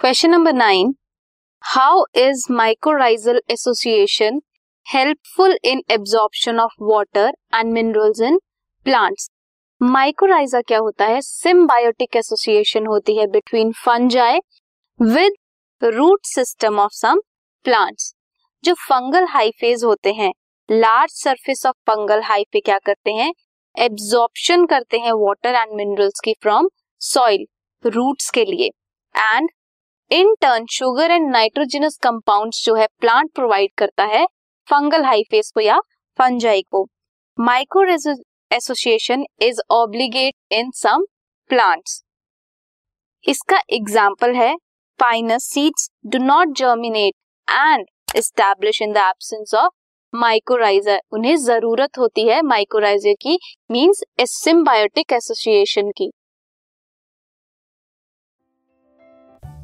Question number nine how is mycorrhizal association helpful in absorption of water and minerals in plants mycorrhiza क्या होता है? Symbiotic association होती है between fungi with root system of some plants जो fungal hyphae होते हैं large surface of fungal hyphae क्या करते हैं? एब्जॉर्प्शन करते हैं वाटर एंड मिनरल्स की फ्रॉम सॉइल रूट्स के लिए. And in turn sugar and nitrogenous compound जो है प्लांट प्रोवाइड करता है फंगल हाइफेज को या फंजाई को। Micro association is obligate in some plants इसका एग्ज़ाम्पल है Pinus seeds do not germinate and establish in the absence of mycorrhiza उन्हें ज़रूरत होती है माइक्रोराइजर की मींस सिम्बायोटिक एसोसिएशन की।